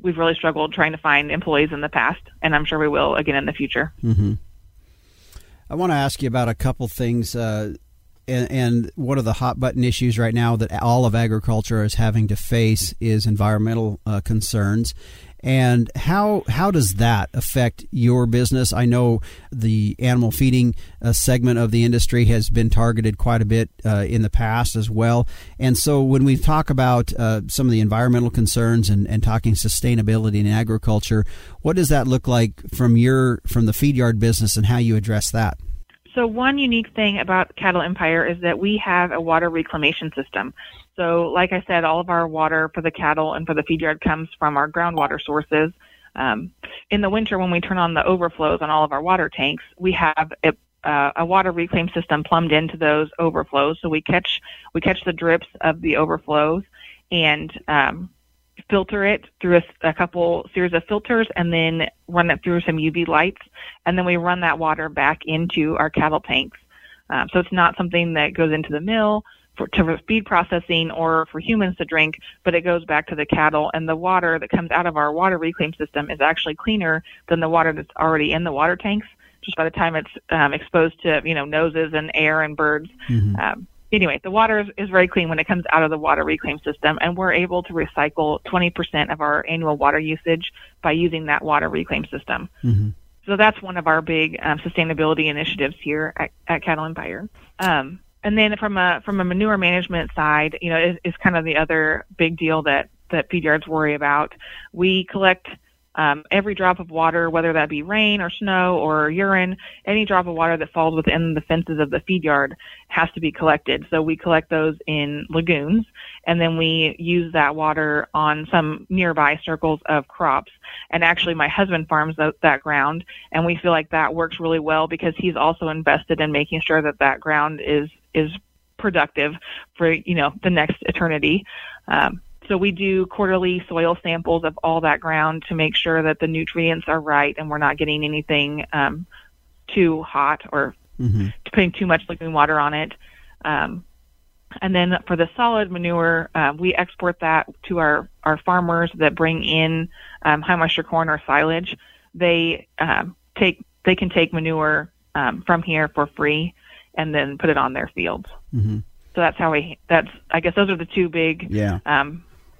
we've really struggled trying to find employees in the past, and I'm sure we will again in the future. Mm-hmm. I want to ask you about a couple things. Uh, and, and, one of the hot button issues right now that all of agriculture is having to face is environmental uh, concerns and how how does that affect your business? I know the animal feeding uh, segment of the industry has been targeted quite a bit uh, in the past as well. And so when we talk about uh, some of the environmental concerns and, and talking sustainability in agriculture, what does that look like from your from the feed yard business and how you address that? So one unique thing about Cattle Empire is that we have a water reclamation system. So, like I said, all of our water for the cattle and for the feed yard comes from our groundwater sources. Um, in the winter, when we turn on the overflows on all of our water tanks, we have a, uh, a water reclaim system plumbed into those overflows. So we catch we catch the drips of the overflows and um, filter it through a, a couple series of filters, and then run it through some UV lights, and then we run that water back into our cattle tanks. Um, so it's not something that goes into the mill for, to feed processing or for humans to drink, but it goes back to the cattle. And the water that comes out of our water reclaim system is actually cleaner than the water that's already in the water tanks. Just by the time it's um, exposed to you know noses and air and birds. Mm-hmm. Um, anyway, the water is, is very clean when it comes out of the water reclaim system, and we're able to recycle 20% of our annual water usage by using that water reclaim system. Mm-hmm. So that's one of our big um, sustainability initiatives here at, at Cattle Empire. Um, and then from a from a manure management side, you know, is, is kind of the other big deal that that feed yards worry about. We collect um, every drop of water, whether that be rain or snow or urine, any drop of water that falls within the fences of the feed yard has to be collected. So we collect those in lagoons, and then we use that water on some nearby circles of crops. And actually, my husband farms that, that ground, and we feel like that works really well because he's also invested in making sure that that ground is is productive for you know the next eternity. Um, so we do quarterly soil samples of all that ground to make sure that the nutrients are right and we're not getting anything um, too hot or mm-hmm. putting too much lagoon water on it. Um, and then for the solid manure, uh, we export that to our, our farmers that bring in um, high moisture corn or silage. They um, take they can take manure um, from here for free and then put it on their fields. Mm-hmm. So that's how we. That's I guess those are the two big yeah.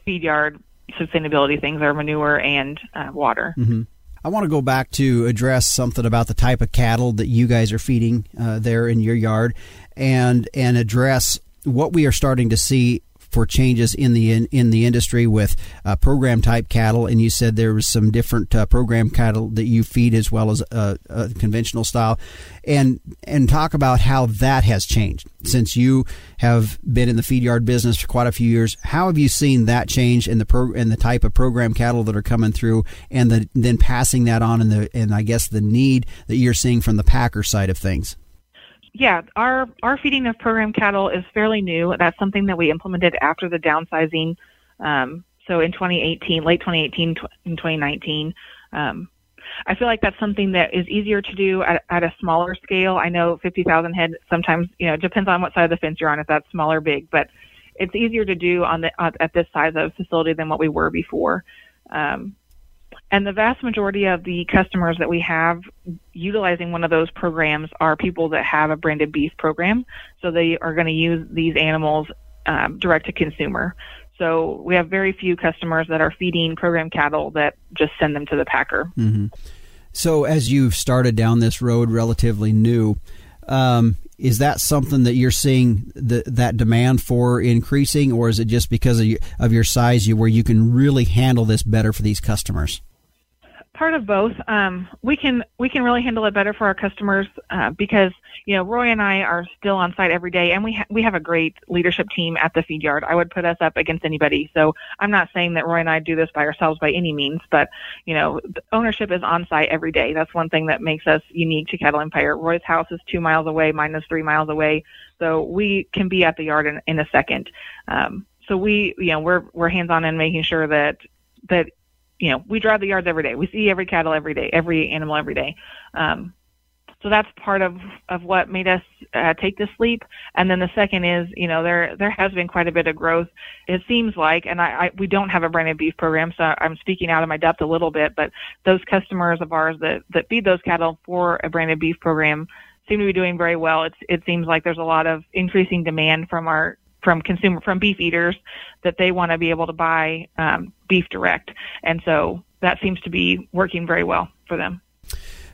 Feed yard sustainability things are manure and uh, water. Mm-hmm. I want to go back to address something about the type of cattle that you guys are feeding uh, there in your yard, and and address what we are starting to see for changes in the in, in the industry with uh, program type cattle, and you said there was some different uh, program cattle that you feed as well as uh, conventional style, and and talk about how that has changed since you have been in the feed yard business for quite a few years. How have you seen that change in the pro in the type of program cattle that are coming through, and the, then passing that on, and the and I guess the need that you're seeing from the packer side of things yeah, our our feeding of program cattle is fairly new. That's something that we implemented after the downsizing. Um, so in 2018, late 2018, tw- in 2019. Um, I feel like that's something that is easier to do at, at a smaller scale. I know 50,000 head sometimes, you know, it depends on what side of the fence you're on, if that's small or big, but it's easier to do on the, at this size of facility than what we were before. Um, and the vast majority of the customers that we have utilizing one of those programs are people that have a branded beef program. So they are going to use these animals um, direct to consumer. So we have very few customers that are feeding program cattle that just send them to the packer. Mm-hmm. So as you've started down this road, relatively new, um, is that something that you're seeing the, that demand for increasing, or is it just because of, your, of your size, you, where you can really handle this better for these customers? Part of both. Um, we can we can really handle it better for our customers uh, because you know Roy and I are still on site every day, and we ha- we have a great leadership team at the feed yard. I would put us up against anybody. So I'm not saying that Roy and I do this by ourselves by any means, but you know ownership is on site every day. That's one thing that makes us unique to Cattle Empire. Roy's house is two miles away, mine is three miles away, so we can be at the yard in, in a second. Um, so we you know we're we're hands on in making sure that that you know, we drive the yards every day. We see every cattle every day, every animal every day. Um, so that's part of of what made us uh, take this leap. And then the second is, you know, there there has been quite a bit of growth. It seems like, and I, I we don't have a branded beef program, so I'm speaking out of my depth a little bit. But those customers of ours that that feed those cattle for a branded beef program seem to be doing very well. It's it seems like there's a lot of increasing demand from our from consumer from beef eaters that they want to be able to buy um, beef direct, and so that seems to be working very well for them.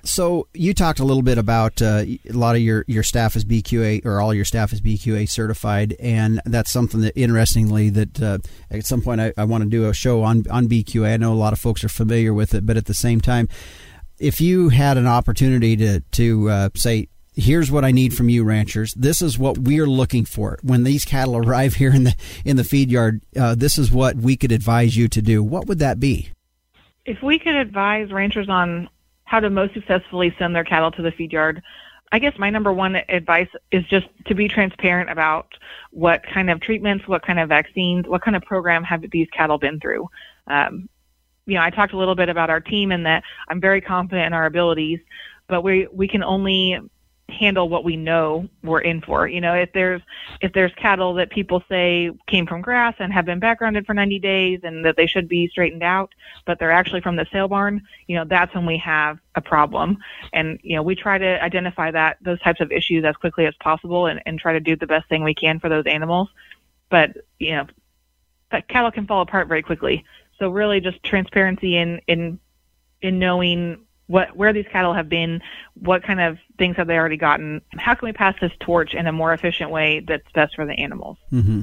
So you talked a little bit about uh, a lot of your, your staff is BQA or all your staff is BQA certified, and that's something that interestingly that uh, at some point I, I want to do a show on on BQA. I know a lot of folks are familiar with it, but at the same time, if you had an opportunity to to uh, say here's what I need from you, ranchers. This is what we're looking for when these cattle arrive here in the in the feed yard. Uh, this is what we could advise you to do. What would that be? If we could advise ranchers on how to most successfully send their cattle to the feed yard, I guess my number one advice is just to be transparent about what kind of treatments, what kind of vaccines, what kind of program have these cattle been through. Um, you know, I talked a little bit about our team and that I'm very confident in our abilities, but we we can only handle what we know we're in for. You know, if there's if there's cattle that people say came from grass and have been backgrounded for 90 days and that they should be straightened out, but they're actually from the sale barn, you know, that's when we have a problem. And you know, we try to identify that those types of issues as quickly as possible and, and try to do the best thing we can for those animals. But you know, but cattle can fall apart very quickly. So really, just transparency in in in knowing what where these cattle have been, what kind of things have they already gotten, how can we pass this torch in a more efficient way that's best for the animals. Mm-hmm.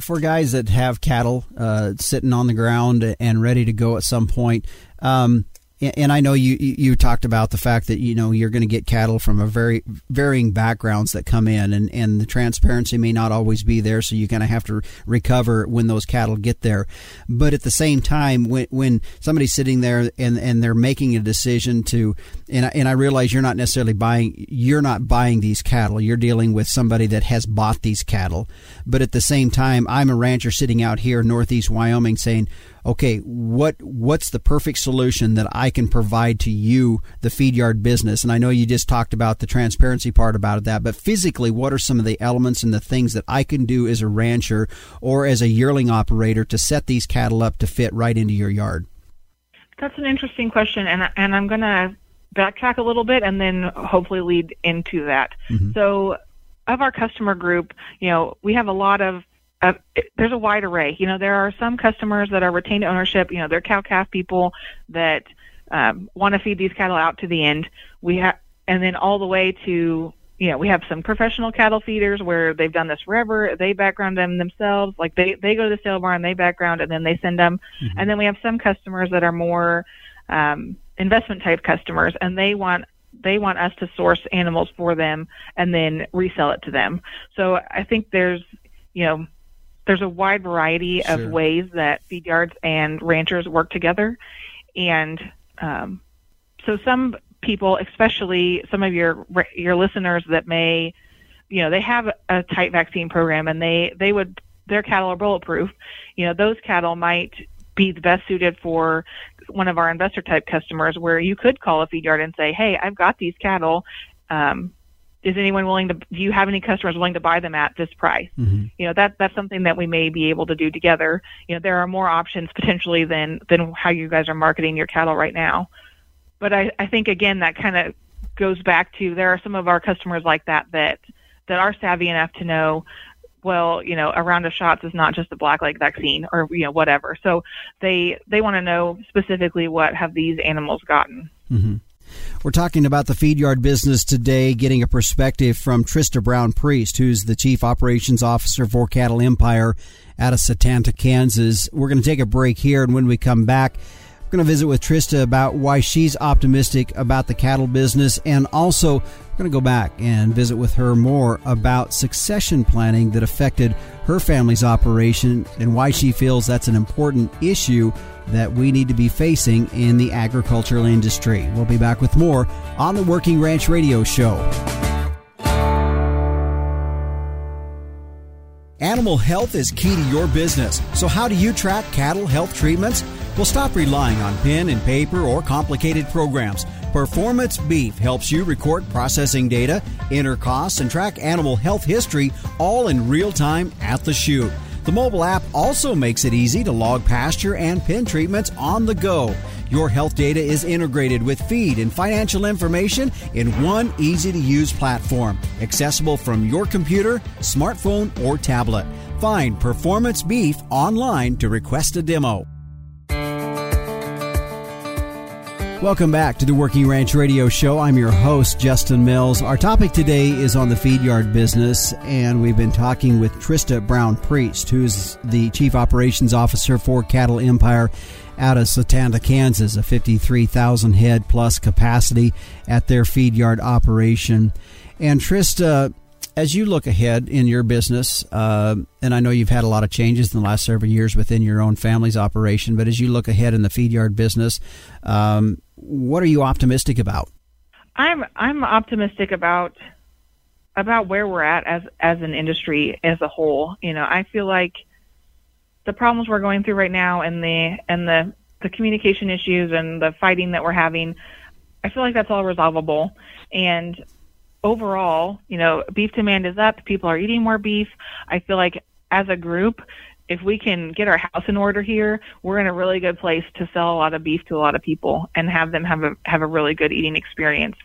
For guys that have cattle uh, sitting on the ground and ready to go at some point, um, and I know you you talked about the fact that you know you're going to get cattle from a very varying backgrounds that come in, and and the transparency may not always be there, so you're going to have to recover when those cattle get there. But at the same time, when when somebody's sitting there and and they're making a decision to, and I, and I realize you're not necessarily buying you're not buying these cattle, you're dealing with somebody that has bought these cattle. But at the same time, I'm a rancher sitting out here in northeast Wyoming saying okay, what what's the perfect solution that I can provide to you, the feed yard business? And I know you just talked about the transparency part about that, but physically, what are some of the elements and the things that I can do as a rancher or as a yearling operator to set these cattle up to fit right into your yard? That's an interesting question, and and I'm going to backtrack a little bit and then hopefully lead into that. Mm-hmm. So, of our customer group, you know, we have a lot of uh, there's a wide array. You know, there are some customers that are retained ownership. You know, they're cow calf people that um, want to feed these cattle out to the end. We have, and then all the way to you know, we have some professional cattle feeders where they've done this forever. They background them themselves. Like they, they go to the sale barn, they background, and then they send them. Mm-hmm. And then we have some customers that are more um, investment type customers, and they want they want us to source animals for them and then resell it to them. So I think there's you know there's a wide variety sure. of ways that feed yards and ranchers work together, and um, so some people, especially some of your your listeners that may, you know, they have a tight vaccine program and they they would their cattle are bulletproof. You know, those cattle might be the best suited for one of our investor type customers where you could call a feed yard and say, Hey, I've got these cattle. Um, is anyone willing to do you have any customers willing to buy them at this price mm-hmm. you know that that's something that we may be able to do together you know there are more options potentially than than how you guys are marketing your cattle right now but i i think again that kind of goes back to there are some of our customers like that that that are savvy enough to know well, you know, a round of shots is not just a blackleg vaccine or you know whatever. So they they want to know specifically what have these animals gotten. Mm-hmm. We're talking about the feed yard business today, getting a perspective from Trista Brown Priest, who's the Chief Operations Officer for Cattle Empire out of Satanta, Kansas. We're going to take a break here, and when we come back, we're going to visit with Trista about why she's optimistic about the cattle business, and also we're going to go back and visit with her more about succession planning that affected her family's operation and why she feels that's an important issue that we need to be facing in the agricultural industry. We'll be back with more on the Working Ranch Radio Show. Animal health is key to your business. So, how do you track cattle health treatments? Well, stop relying on pen and paper or complicated programs. Performance Beef helps you record processing data, enter costs, and track animal health history all in real time at the chute. The mobile app also makes it easy to log pasture and pen treatments on the go. Your health data is integrated with feed and financial information in one easy to use platform, accessible from your computer, smartphone, or tablet. Find Performance Beef online to request a demo. Welcome back to the Working Ranch Radio Show. I'm your host, Justin Mills. Our topic today is on the feed yard business, and we've been talking with Trista Brown Priest, who's the Chief Operations Officer for Cattle Empire out of Satanta, Kansas, a 53,000 head plus capacity at their feed yard operation. And Trista, as you look ahead in your business, uh, and I know you've had a lot of changes in the last several years within your own family's operation, but as you look ahead in the feed yard business, um, what are you optimistic about? I'm I'm optimistic about about where we're at as as an industry as a whole. You know, I feel like the problems we're going through right now and the and the the communication issues and the fighting that we're having, I feel like that's all resolvable. And overall, you know, beef demand is up. People are eating more beef. I feel like as a group, if we can get our house in order here, we're in a really good place to sell a lot of beef to a lot of people and have them have a have a really good eating experience.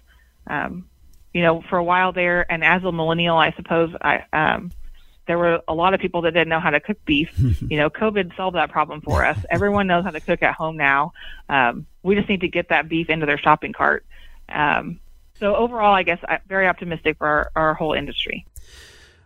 Um, you know, for a while there, and as a millennial, I suppose I um, there were a lot of people that didn't know how to cook beef. *laughs* you know, COVID solved that problem for us. *laughs* Everyone knows how to cook at home now. Um, we just need to get that beef into their shopping cart. Um, so overall, I guess I'm very optimistic for our, our whole industry.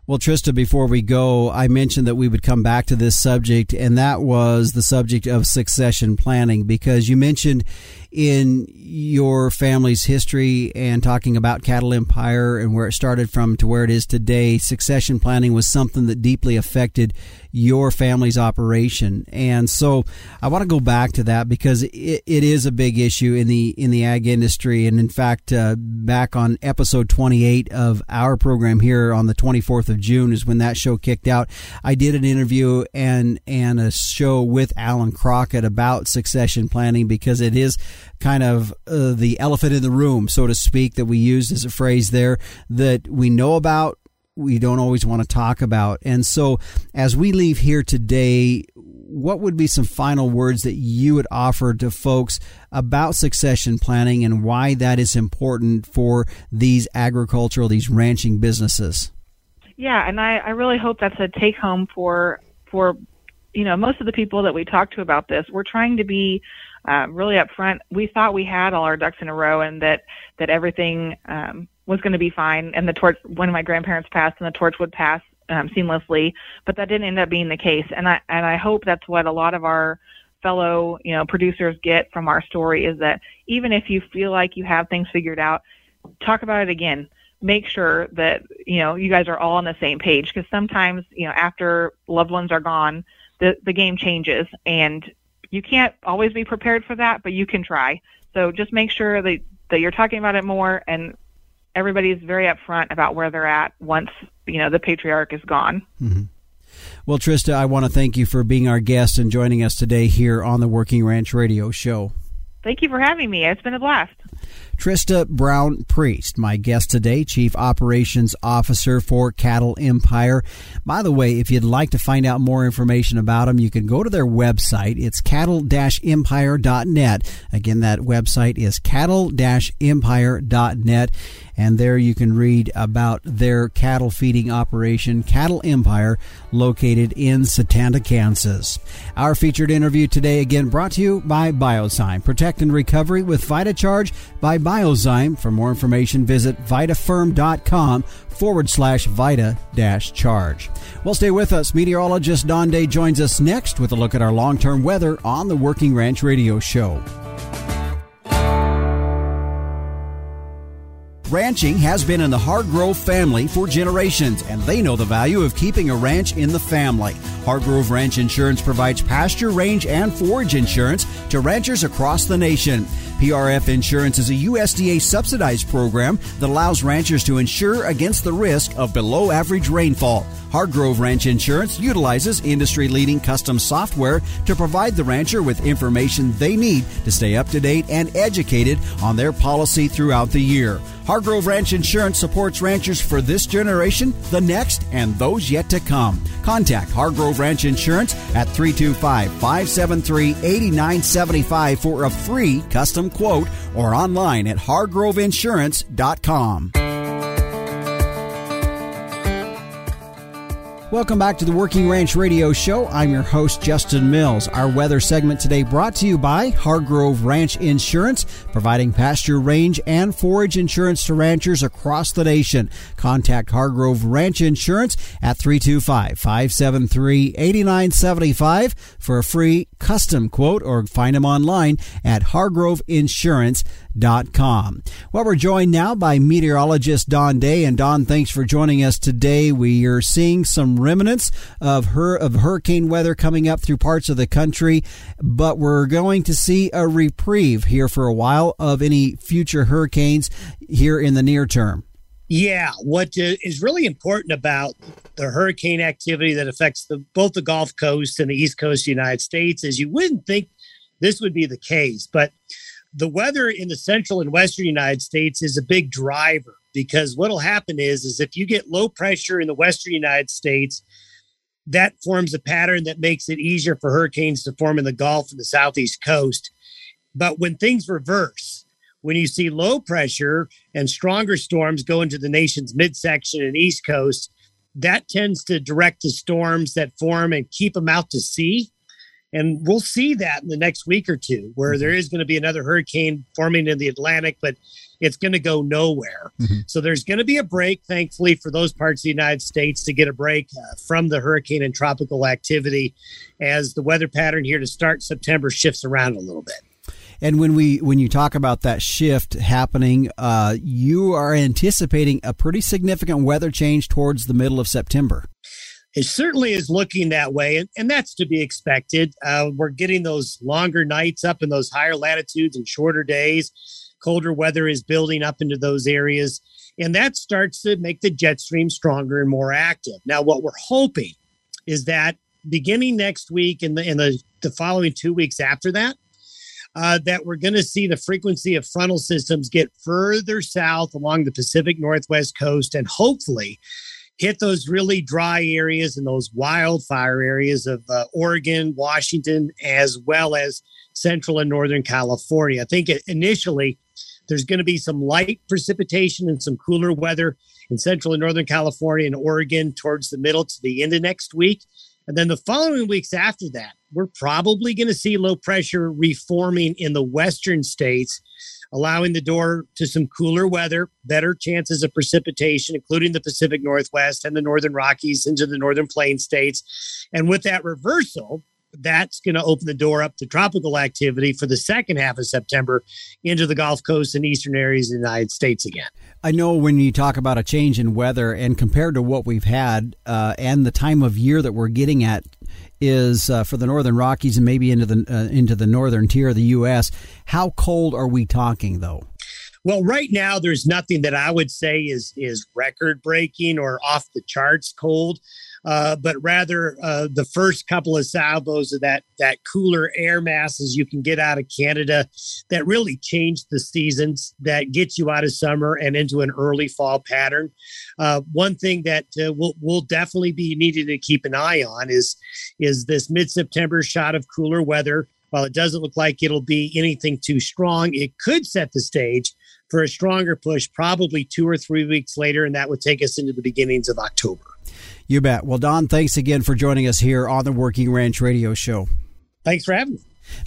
Well, Trista, before we go, I mentioned that we would come back to this subject, and that was the subject of succession planning because you mentioned in your family's history and talking about Cattle Empire and where it started from to where it is today, succession planning was something that deeply affected your family's operation. And so I want to go back to that because it, it is a big issue in the in the ag industry. And in fact, uh, back on episode 28 of our program here on the 24th of June is when that show kicked out. I did an interview and and a show with Alan Crockett about succession planning because it is kind of uh, the elephant in the room, so to speak, that we used as a phrase there that we know about, we don't always want to talk about. And so, as we leave here today, what would be some final words that you would offer to folks about succession planning and why that is important for these agricultural, these ranching businesses? Yeah, and I, I really hope that's a take home for for you know most of the people that we talk to about this. We're trying to be um, really upfront. We thought we had all our ducks in a row and that that everything um, was going to be fine. And the torch, when my grandparents passed, and the torch would pass um, seamlessly, but that didn't end up being the case. And I and I hope that's what a lot of our fellow you know producers get from our story is that even if you feel like you have things figured out, talk about it again. Make sure that you know you guys are all on the same page because sometimes you know after loved ones are gone, the the game changes and you can't always be prepared for that, but you can try. So just make sure that that you're talking about it more and everybody's very upfront about where they're at once you know the patriarch is gone. Mm-hmm. Well, Trista, I want to thank you for being our guest and joining us today here on the Working Ranch Radio Show. Thank you for having me. It's been a blast. Trista Brown Priest, my guest today, Chief Operations Officer for Cattle Empire. By the way, if you'd like to find out more information about them, you can go to their website. It's cattle-empire.net. Again, that website is cattle-empire.net and there you can read about their cattle feeding operation, Cattle Empire, located in Satanta, Kansas. Our featured interview today again brought to you by Biozyme. Protect and recovery with VitaCharge by Biozyme. For more information, visit vitaferm.com forward slash vita dash charge. Well, stay with us. Meteorologist Don Day joins us next with a look at our long term weather on the Working Ranch Radio Show. Ranching has been in the Hargrove family for generations, and they know the value of keeping a ranch in the family. Hargrove Ranch Insurance provides pasture, range, and forage insurance to ranchers across the nation. PRF Insurance is a USDA subsidized program that allows ranchers to insure against the risk of below average rainfall. Hargrove Ranch Insurance utilizes industry leading custom software to provide the rancher with information they need to stay up to date and educated on their policy throughout the year. Hargrove Ranch Insurance supports ranchers for this generation, the next, and those yet to come. Contact Hargrove Ranch Insurance at 325 573 8975 for a free custom quote or online at hargroveinsurance.com. Welcome back to the Working Ranch Radio Show. I'm your host, Justin Mills. Our weather segment today brought to you by Hargrove Ranch Insurance, providing pasture, range, and forage insurance to ranchers across the nation. Contact Hargrove Ranch Insurance at 325 573 8975 for a free custom quote or find them online at hargroveinsurance.com com. Well, we're joined now by meteorologist Don Day. And Don, thanks for joining us today. We are seeing some remnants of her of hurricane weather coming up through parts of the country, but we're going to see a reprieve here for a while of any future hurricanes here in the near term. Yeah, what uh, is really important about the hurricane activity that affects the, both the Gulf Coast and the East Coast of the United States is you wouldn't think this would be the case, but the weather in the central and western United States is a big driver because what'll happen is is if you get low pressure in the western United States, that forms a pattern that makes it easier for hurricanes to form in the Gulf and the southeast coast. But when things reverse, when you see low pressure and stronger storms go into the nation's midsection and east coast, that tends to direct the storms that form and keep them out to sea. And we'll see that in the next week or two, where mm-hmm. there is going to be another hurricane forming in the Atlantic, but it's going to go nowhere. Mm-hmm. So there's going to be a break, thankfully, for those parts of the United States to get a break uh, from the hurricane and tropical activity as the weather pattern here to start September shifts around a little bit. And when we when you talk about that shift happening, uh, you are anticipating a pretty significant weather change towards the middle of September. It certainly is looking that way, and, and that's to be expected. Uh, we're getting those longer nights up in those higher latitudes and shorter days. Colder weather is building up into those areas, and that starts to make the jet stream stronger and more active. Now, what we're hoping is that beginning next week and the, and the, the following two weeks after that, uh, that we're going to see the frequency of frontal systems get further south along the Pacific Northwest coast and hopefully hit those really dry areas and those wildfire areas of uh, Oregon, Washington, as well as central and northern California. I think initially there's going to be some light precipitation and some cooler weather in central and northern California and Oregon towards the middle to the end of next week. And then the following weeks after that, we're probably going to see low pressure reforming in the western states, allowing the door to some cooler weather, better chances of precipitation, including the Pacific Northwest and the northern Rockies into the northern plain states. And with that reversal, that's going to open the door up to tropical activity for the second half of September into the Gulf Coast and eastern areas of the United States again. I know when you talk about a change in weather and compared to what we've had uh, and the time of year that we're getting at is uh, for the northern Rockies and maybe into the uh, into the northern tier of the U.S. How cold are we talking though? Well, right now there's nothing that I would say is is record breaking or off the charts cold uh, but rather uh, the first couple of salvos of that that cooler air masses you can get out of Canada that really change the seasons, that gets you out of summer and into an early fall pattern. Uh, one thing that uh, will will definitely be needed to keep an eye on is is this mid September shot of cooler weather. While it doesn't look like it'll be anything too strong, it could set the stage for a stronger push probably two or three weeks later, and that would take us into the beginnings of October. You bet. Well, Don, thanks again for joining us here on the Working Ranch Radio Show. Thanks for having me.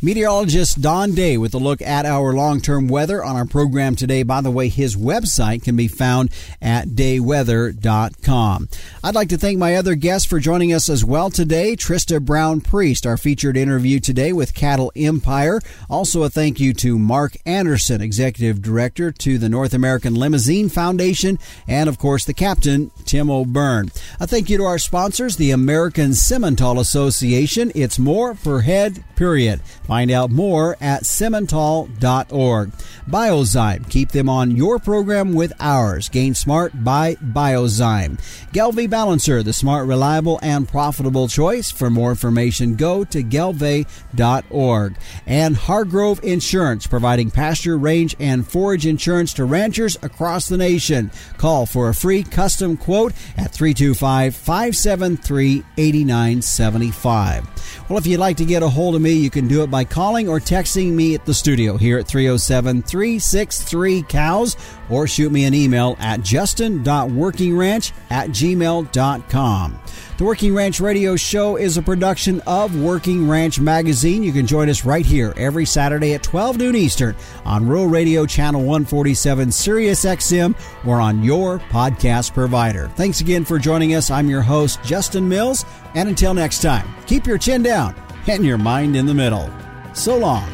Meteorologist Don Day with a look at our long term weather on our program today. By the way, his website can be found at dayweather.com. I'd like to thank my other guests for joining us as well today. Trista Brown Priest, our featured interview today with Cattle Empire. Also, a thank you to Mark Anderson, Executive Director to the North American Limousin Foundation, and of course, the Captain, Tim O'Byrne. A thank you to our sponsors, the American Simmental Association. It's more per head, period. Find out more at simmental.org. Biozyme, keep them on your program with ours. Gain Smart by Biozyme. Gelbvieh Balancer, the smart, reliable, and profitable choice. For more information, go to gelbvieh.org. And Hargrove Insurance, providing pasture, range, and forage insurance to ranchers across the nation. Call for a free custom quote at 325 573 8975. Well, if you'd like to get a hold of me, you can do it by calling or texting me at the studio here at 307 363 cows or shoot me an email at justin.workingranch at gmail.com. The Working Ranch Radio Show is a production of Working Ranch Magazine. You can join us right here every Saturday at 12 noon Eastern on Rural Radio Channel 147 Sirius XM or on your podcast provider. Thanks again for joining us. I'm your host, Justin Mills, and until next time, keep your chin down and your mind in the middle. So long.